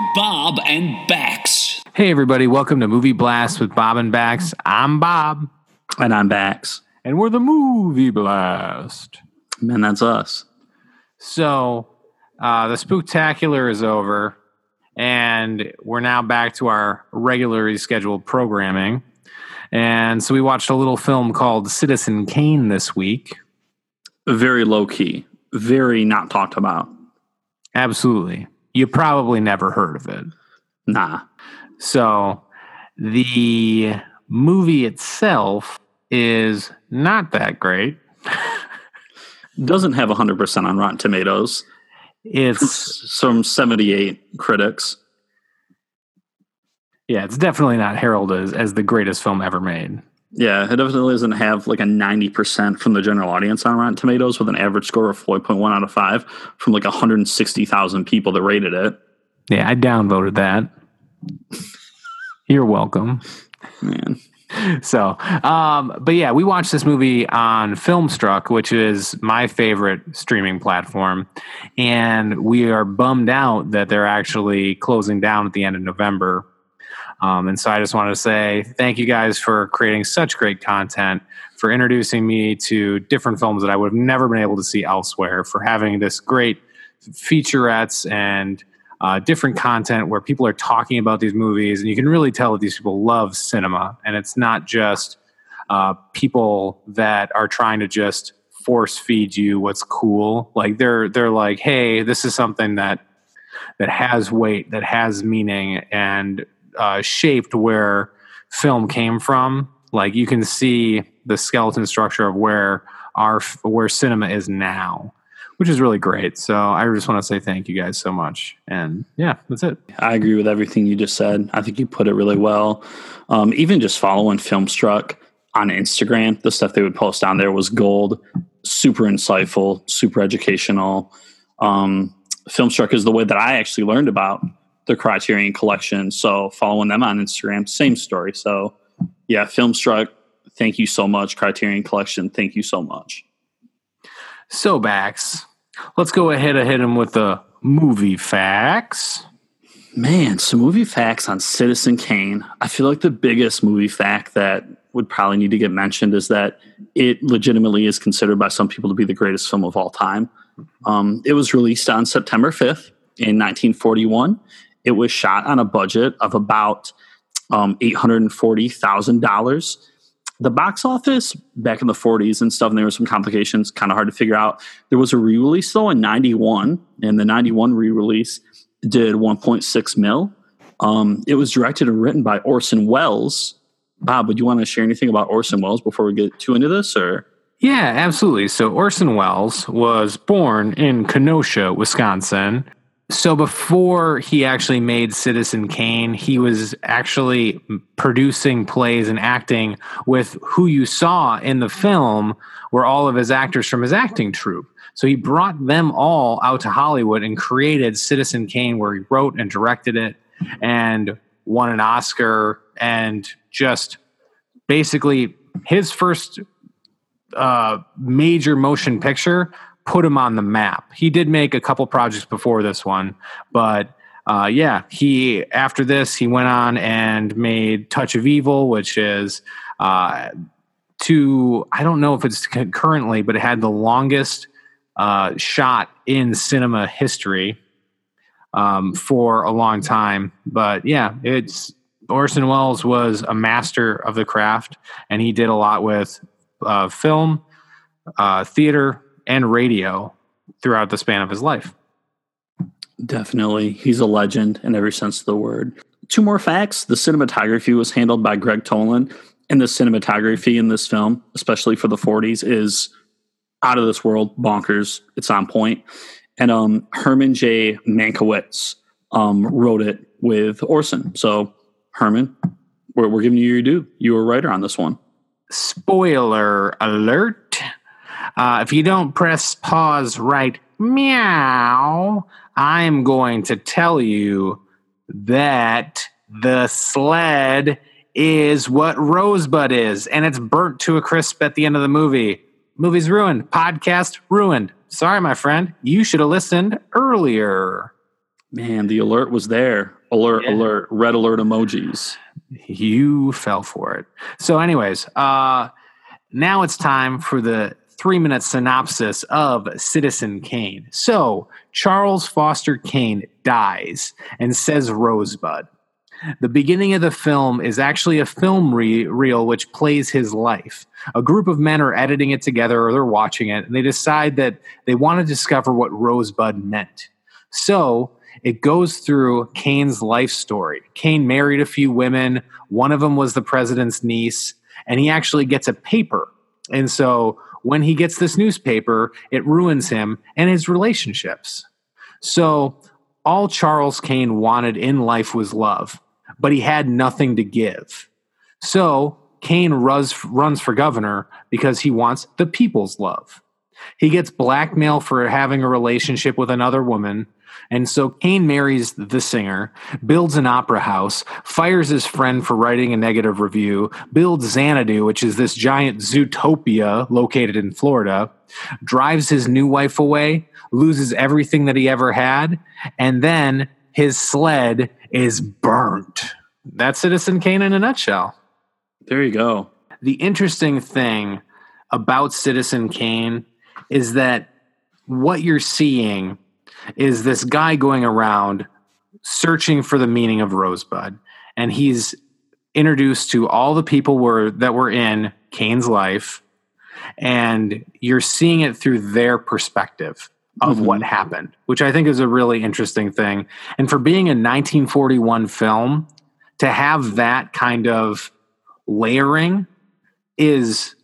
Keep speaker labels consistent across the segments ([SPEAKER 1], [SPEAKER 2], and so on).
[SPEAKER 1] with Bob and Bax.
[SPEAKER 2] Hey, everybody, welcome to Movie Blast with Bob and Bax. I'm Bob.
[SPEAKER 3] And I'm Bax.
[SPEAKER 2] And we're the Movie Blast.
[SPEAKER 3] Man, that's us.
[SPEAKER 2] So, uh, the spooktacular is over, and we're now back to our regularly scheduled programming. And so, we watched a little film called Citizen Kane this week.
[SPEAKER 3] Very low key, very not talked about.
[SPEAKER 2] Absolutely. You probably never heard of it.
[SPEAKER 3] Nah.
[SPEAKER 2] So, the movie itself is not that great.
[SPEAKER 3] Doesn't have 100% on Rotten Tomatoes.
[SPEAKER 2] It's
[SPEAKER 3] some 78 critics.
[SPEAKER 2] Yeah, it's definitely not heralded as, as the greatest film ever made.
[SPEAKER 3] Yeah, it definitely doesn't have like a 90% from the general audience on Rotten Tomatoes with an average score of 4.1 out of 5 from like 160,000 people that rated it.
[SPEAKER 2] Yeah, I downvoted that. You're welcome.
[SPEAKER 3] Man.
[SPEAKER 2] So, um, but yeah, we watched this movie on Filmstruck, which is my favorite streaming platform. And we are bummed out that they're actually closing down at the end of November. Um, and so I just wanted to say thank you guys for creating such great content, for introducing me to different films that I would have never been able to see elsewhere, for having this great featurettes and uh, different content where people are talking about these movies, and you can really tell that these people love cinema, and it's not just uh, people that are trying to just force feed you what's cool. Like they're they're like, hey, this is something that that has weight, that has meaning, and uh, shaped where film came from. Like you can see the skeleton structure of where our where cinema is now which is really great. So I just want to say thank you guys so much. And yeah, that's it.
[SPEAKER 3] I agree with everything you just said. I think you put it really well. Um, even just following Filmstruck on Instagram, the stuff they would post on there was gold, super insightful, super educational. Um, Filmstruck is the way that I actually learned about the Criterion Collection. So following them on Instagram, same story. So yeah, Filmstruck, thank you so much. Criterion Collection, thank you so much.
[SPEAKER 2] So, Bax, Let's go ahead and hit him with the movie facts.
[SPEAKER 3] Man, some movie facts on Citizen Kane. I feel like the biggest movie fact that would probably need to get mentioned is that it legitimately is considered by some people to be the greatest film of all time. Um, it was released on September 5th in 1941. It was shot on a budget of about um, $840,000 the box office back in the 40s and stuff, and there were some complications, kind of hard to figure out. There was a re release though in 91, and the 91 re release did 1.6 mil. Um, it was directed and written by Orson Welles. Bob, would you want to share anything about Orson Welles before we get too into this, or?
[SPEAKER 2] Yeah, absolutely. So Orson Welles was born in Kenosha, Wisconsin, so before he actually made Citizen Kane, he was actually producing plays and acting with who you saw in the film were all of his actors from his acting troupe. So he brought them all out to Hollywood and created Citizen Kane, where he wrote and directed it and won an Oscar and just basically his first uh, major motion picture put him on the map. He did make a couple projects before this one, but uh, yeah, he after this he went on and made Touch of Evil, which is uh, to I don't know if it's currently, but it had the longest uh, shot in cinema history um, for a long time. But yeah, it's Orson Welles was a master of the craft, and he did a lot with uh, film, uh, theater, and radio throughout the span of his life.
[SPEAKER 3] Definitely. He's a legend in every sense of the word. Two more facts the cinematography was handled by Gregg Toland, and the cinematography in this film, especially for the 40s, is out of this world, bonkers. It's on point. And um, Herman J. Mankiewicz um, wrote it with Orson. So, Herman, we're, we're giving you your due. You were a writer on this one.
[SPEAKER 2] Spoiler alert. Uh, if you don't press pause right meow, I'm going to tell you that the sled is what Rosebud is, and it's burnt to a crisp at the end of the movie. Movie's ruined. Podcast ruined. Sorry, my friend. You should have listened earlier.
[SPEAKER 3] Man, the alert was there. Alert,
[SPEAKER 2] Yeah.
[SPEAKER 3] alert, red alert emojis.
[SPEAKER 2] You fell for it. So, anyways, uh, now it's time for the three minute synopsis of Citizen Kane. So, Charles Foster Kane dies and says Rosebud. The beginning of the film is actually a film re- reel which plays his life. A group of men are editing it together or they're watching it, and they decide that they want to discover what Rosebud meant. So, it goes through Kane's life story. Kane married a few women. One of them was the president's niece, and he actually gets a paper. And so when he gets this newspaper, it ruins him and his relationships. So all Charles Kane wanted in life was love, but he had nothing to give. So Kane runs, runs for governor because he wants the people's love. He gets blackmail for having a relationship with another woman. And so Kane marries the singer, builds an opera house, fires his friend for writing a negative review, builds Xanadu, which is this giant zootopia located in Florida, drives his new wife away, loses everything that he ever had, and then his sled is burnt. That's Citizen Kane in a nutshell.
[SPEAKER 3] There you go.
[SPEAKER 2] The interesting thing about Citizen Kane is that what you're seeing is this guy going around searching for the meaning of Rosebud. And he's introduced to all the people were, that were in Kane's life. And you're seeing it through their perspective of
[SPEAKER 3] Mhm.
[SPEAKER 2] what happened, which I think is a really interesting thing. And for being a 1941 film, to have that kind of layering is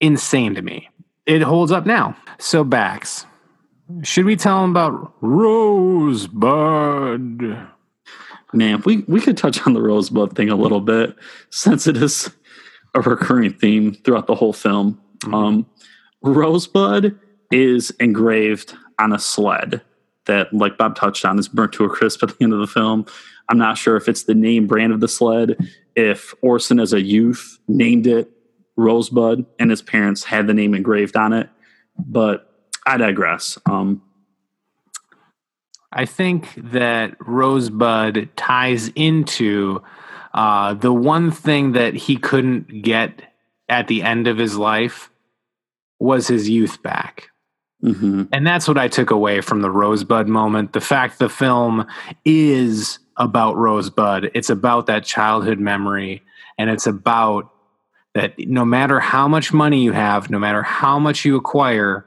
[SPEAKER 2] insane to me. It holds up now. So, Bax, should we tell him about Rosebud?
[SPEAKER 3] Man, we, we could touch on the Rosebud thing a little bit since it is a recurring theme throughout the whole film. Um, Rosebud is engraved on a sled that, like Bob touched on, is burnt to a crisp at the end of the film. I'm not sure if it's the name brand of the sled, if Orson as a youth named it Rosebud and his parents had the name engraved on it, but I digress. Um,
[SPEAKER 2] I think that Rosebud ties into uh, the one thing that he couldn't get at the end of his life was his youth back.
[SPEAKER 3] mhm.
[SPEAKER 2] And that's what I took away from the Rosebud moment. The fact the film is about Rosebud, it's about that childhood memory, and it's about that no matter how much money you have, no matter how much you acquire,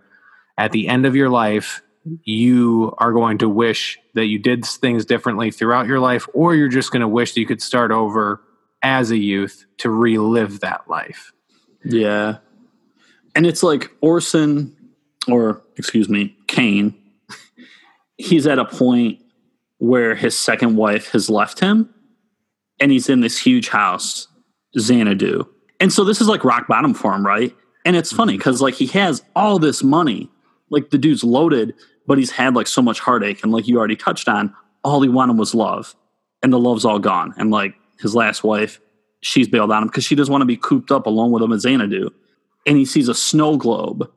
[SPEAKER 2] at the end of your life, you are going to wish that you did things differently throughout your life, or you're just going to wish that you could start over as a youth to relive that life.
[SPEAKER 3] Yeah. And it's like Orson, or excuse me, Kane, he's at a point where his second wife has left him and he's in this huge house, Xanadu. And so this is like rock bottom for him, right? And it's funny mm-hmm. because like he has all this money, like the dude's loaded, but he's had like so much heartache. And like you already touched on, all he wanted was love. And the love's all gone. And like his last wife, she's bailed on him because she doesn't want to be cooped up alone with him at Xanadu. And he sees a snow globe.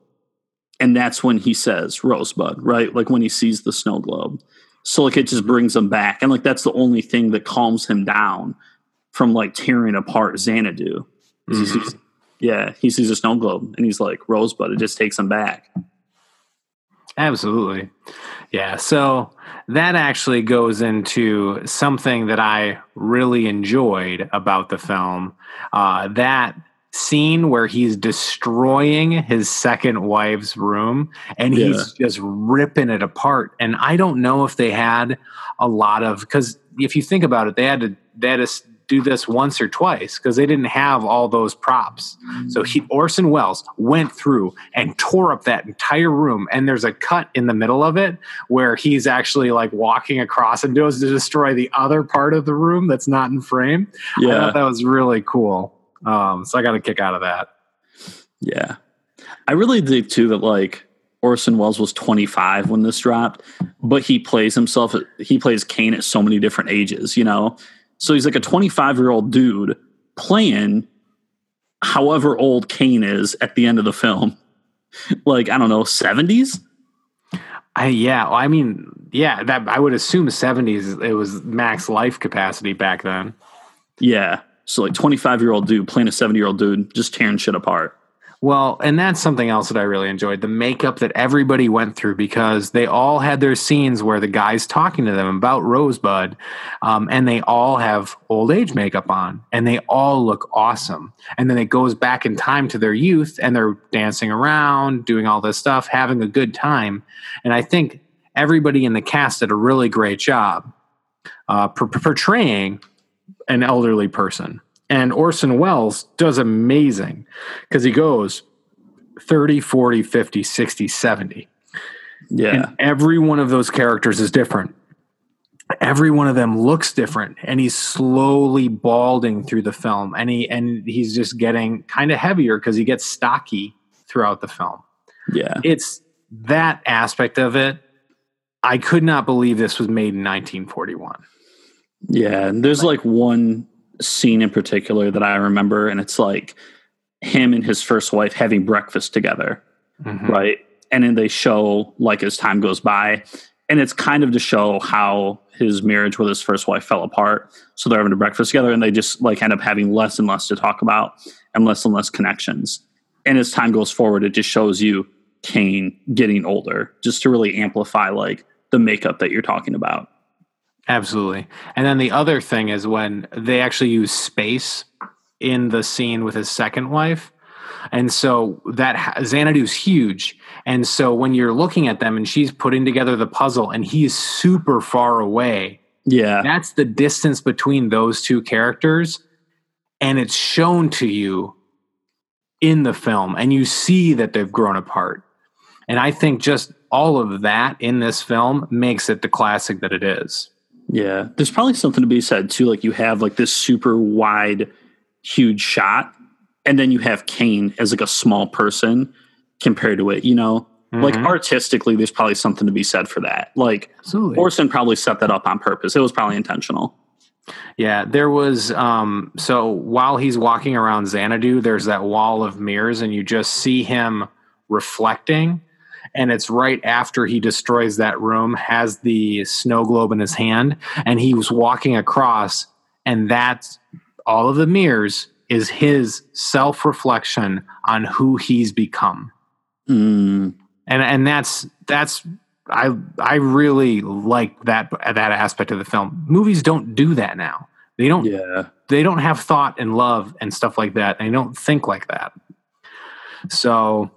[SPEAKER 3] And that's when he says Rosebud, right? Like when he sees the snow globe. So like it just brings him back. And like that's the only thing that calms him down from like tearing apart Xanadu. Is He mm-hmm. sees, yeah, he sees a snow globe and he's like Rosebud. It just takes him back.
[SPEAKER 2] Absolutely. Yeah. So that actually goes into something that I really enjoyed about the film. Uh, that scene where he's destroying his second wife's room and he's just ripping it apart. And I don't know if they had a lot of, because if you think about it, they had to, they had to do this once or twice because they didn't have all those props. So he, Orson Welles went through and tore up that entire room. And there's a cut in the middle of it where he's actually like walking across and goes to destroy the other part of the room that's not in frame. I
[SPEAKER 3] Yeah.
[SPEAKER 2] thought that was really cool. Um, so I got a kick out of that.
[SPEAKER 3] Yeah. I really dig too that like Orson Welles was 25 when this dropped, but he plays himself, he plays Kane at so many different ages, you know? So he's like a 25 year old dude playing however old Kane is at the end of the film. Like, I don't know, 70s?
[SPEAKER 2] I, yeah, well, I mean, yeah, that I would assume seventies it was max life capacity back then.
[SPEAKER 3] Yeah. So like 25 year old dude playing a 70 year old dude, just tearing shit apart.
[SPEAKER 2] Well, and that's something else that I really enjoyed the makeup that everybody went through because they all had their scenes where the guy's talking to them about Rosebud, um, and they all have old age makeup on, and they all look awesome. And then it goes back in time to their youth, and they're dancing around, doing all this stuff, having a good time. And I think everybody in the cast did a really great job uh, per- portraying an elderly person. And Orson Welles does amazing because he goes 30, 40, 50, 60, 70.
[SPEAKER 3] Yeah.
[SPEAKER 2] And every one of those characters is different. Every one of them looks different, and he's slowly balding through the film, and he and he's just getting kind of heavier because he gets stocky throughout the film.
[SPEAKER 3] yeah.
[SPEAKER 2] It's that aspect of it. I could not believe this was made in 1941.
[SPEAKER 3] Yeah, and there's like one scene in particular that I remember, and it's like him and his first wife having breakfast together,
[SPEAKER 2] Mhm.
[SPEAKER 3] right? And then they show like as time goes by, and it's kind of to show how his marriage with his first wife fell apart. So they're having a breakfast together, and they just like end up having less and less to talk about and less and less connections. And as time goes forward, it just shows you Kane getting older, just to really amplify like the makeup that you're talking about.
[SPEAKER 2] Absolutely. And then the other thing is when they actually use space in the scene with his second wife. And so that ha- Xanadu's huge. And so when you're looking at them and she's putting together the puzzle and he's super far away,
[SPEAKER 3] Yeah,
[SPEAKER 2] that's the distance between those two characters. And it's shown to you in the film. And you see that they've grown apart. And I think just all of that in this film makes it the classic that it is.
[SPEAKER 3] Yeah, there's probably something to be said too. Like you have like this super wide, huge shot, and then you have Kane as like a small person compared to it. You know, like
[SPEAKER 2] Mhm.
[SPEAKER 3] artistically, there's probably something to be said for that. Like
[SPEAKER 2] Absolutely.
[SPEAKER 3] Orson probably set that up on purpose. It was probably intentional.
[SPEAKER 2] Yeah, there was um so while he's walking around Xanadu, there's that wall of mirrors and you just see him reflecting and it's right after he destroys that room has the snow globe in his hand and he was walking across and that's all of the mirrors is his self-reflection on who he's become
[SPEAKER 3] Mm,
[SPEAKER 2] and and that's that's I I really like that that aspect of the film. Movies don't do that now. They don't
[SPEAKER 3] yeah,
[SPEAKER 2] they don't have thought and love and stuff like that. They don't think like that. So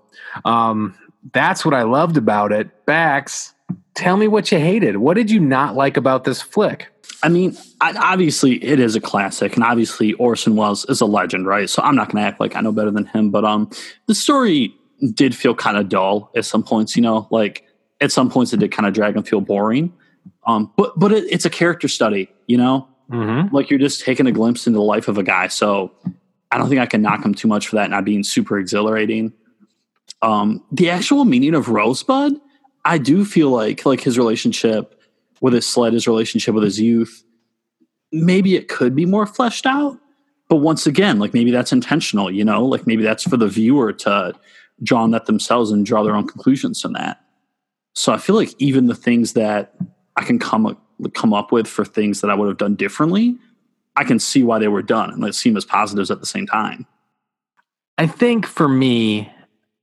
[SPEAKER 2] um, that's what I loved about it. Bax, tell me what you hated. What did you not like about this flick?
[SPEAKER 3] I mean, I, obviously it is a classic, and obviously Orson Welles is a legend, right? So I'm not going to act like I know better than him. But um, the story did feel kind of dull at some points. You know, like at some points it did kind of drag and feel boring. Um, but but it, it's a character study. You know,
[SPEAKER 2] Mm-hmm.
[SPEAKER 3] like you're just taking a glimpse into the life of a guy. So I don't think I can knock him too much for that not being super exhilarating. Um, the actual meaning of Rosebud, I do feel like like his relationship with his sled, his relationship with his youth, maybe it could be more fleshed out. But once again, like maybe that's intentional, you know, like maybe that's for the viewer to draw on that themselves and draw their own conclusions from that. So I feel like even the things that I can come come up with for things that I would have done differently, I can see why they were done and they seem as positives at the same time.
[SPEAKER 2] I think for me,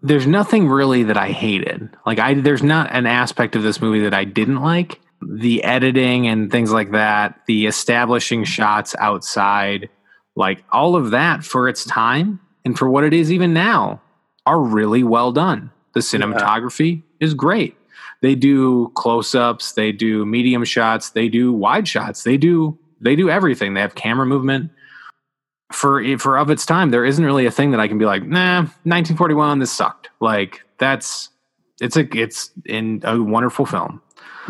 [SPEAKER 2] there's nothing really that I hated. Like I there's not an aspect of this movie that I didn't like. The editing and things like that, the establishing shots outside, like all of that for its time and for what it is even now are really well done. The cinematography is great. They do close-ups, they do medium shots, they do wide shots, they do they do everything. They have camera movement for for of its time, there isn't really a thing that I can be like, nah, 1941, this sucked. Like that's it's a it's in a wonderful film.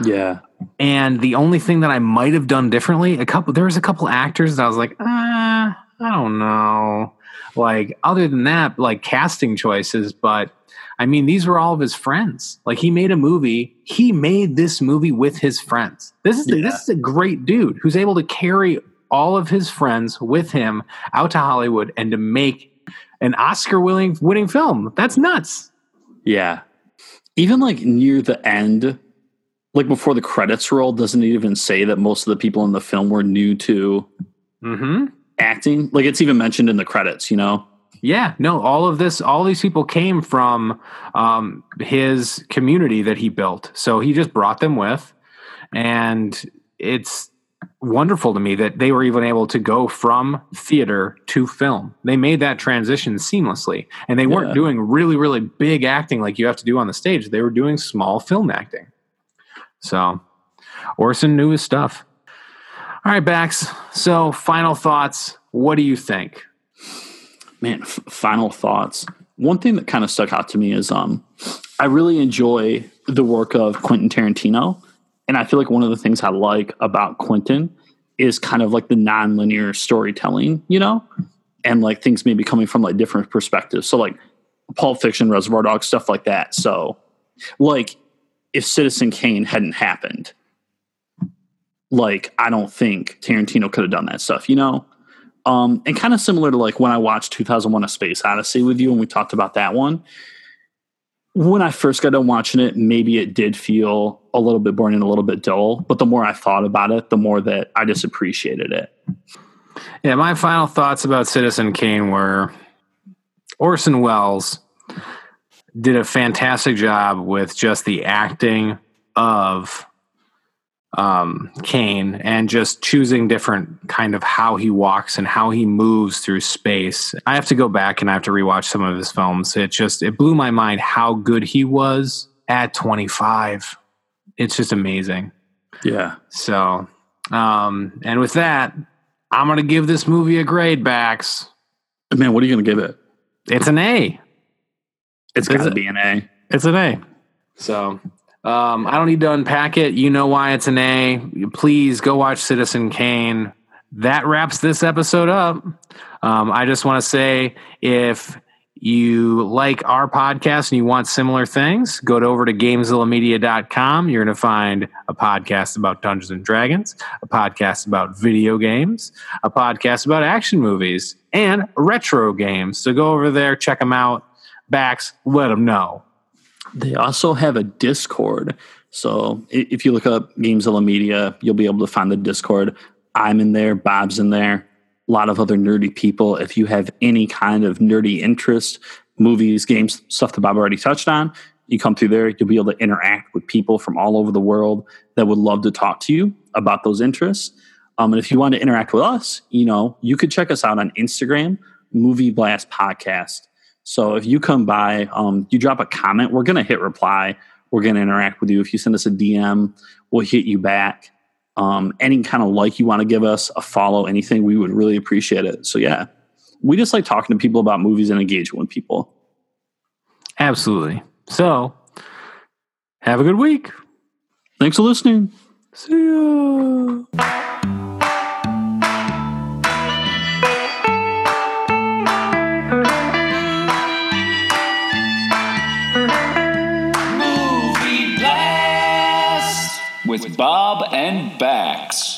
[SPEAKER 3] Yeah.
[SPEAKER 2] And the only thing that I might have done differently, a couple there was a couple actors that I was like, ah, I don't know. Like other than that, like casting choices, but I mean, these were all of his friends. Like he made a movie. He made this movie with his friends. This is
[SPEAKER 3] Yeah.
[SPEAKER 2] this is a great dude who's able to carry all of his friends with him out to Hollywood and to make an Oscar winning winning film. That's nuts.
[SPEAKER 3] Yeah. Even like near the end, like before the credits roll, doesn't it even say that most of the people in the film were new to
[SPEAKER 2] Mm-hmm.
[SPEAKER 3] acting? Like it's even mentioned in the credits, you know?
[SPEAKER 2] Yeah, no, all of this, all these people came from um, his community that he built. So he just brought them with. And it's wonderful to me that they were even able to go from theater to film. They made that transition seamlessly. And they weren't
[SPEAKER 3] Yeah.
[SPEAKER 2] doing really, really big acting like you have to do on the stage. They were doing small film acting. So Orson knew his stuff. All right, Bax. So, final thoughts. What do you think?
[SPEAKER 3] man f- final thoughts one thing that kind of stuck out to me is um i really enjoy the work of quentin tarantino and i feel like one of the things i like about quentin is kind of like the non-linear storytelling you know? And like things maybe coming from like different perspectives. So like pulp fiction reservoir dogs stuff like that. So like if citizen kane hadn't happened like i don't think tarantino could have done that stuff you know? Um, and kind of similar to like when I watched 2001: A Space Odyssey with you, and we talked about that one. When I first got done watching it, maybe it did feel a little bit boring and a little bit dull. But the more I thought about it, the more that I just appreciated it.
[SPEAKER 2] Yeah, my final thoughts about Citizen Kane were Orson Welles did a fantastic job with just the acting of um, Kane and just choosing different kind of how he walks and how he moves through space. I have to go back and I have to rewatch some of his films. It just it blew my mind how good he was at 25. It's just amazing.
[SPEAKER 3] Yeah.
[SPEAKER 2] So, um, and with that, I'm going to give this movie a grade, Bax.
[SPEAKER 3] Man, what are you going to give it?
[SPEAKER 2] It's an A.
[SPEAKER 3] It's
[SPEAKER 2] Is
[SPEAKER 3] got to
[SPEAKER 2] it?
[SPEAKER 3] be an A.
[SPEAKER 2] It's an A. So, um, I don't need to unpack it. You know why it's an A. Please go watch Citizen Kane. That wraps this episode up. Um, I just want to say if you like our podcast and you want similar things, go to over to gamezillamedia.com. You're going to find a podcast about Dungeons and Dragons, a podcast about video games, a podcast about action movies, and retro games. So go over there, check them out. Bax, let them know.
[SPEAKER 3] They also have a Discord. So if you look up Gamezilla Media, you'll be able to find the Discord. I'm in there, Bob's in there, a lot of other nerdy people. If you have any kind of nerdy interest, movies, games, stuff that Bob already touched on, you come through there, you'll be able to interact with people from all over the world that would love to talk to you about those interests. Um, and if you want to interact with us, you know, you could check us out on Instagram, Movie Blast Podcast. So if you come by, um, you drop a comment, we're going to hit reply. We're going to interact with you. If you send us a DM, we'll hit you back. Um, any kind of like you want to give us, a follow, anything, we would really appreciate it. So yeah, we just like talking to people about movies and engaging with people.
[SPEAKER 2] Absolutely. So, have a good week.
[SPEAKER 3] Thanks for listening.
[SPEAKER 2] See ya.
[SPEAKER 1] With Bob and Bax.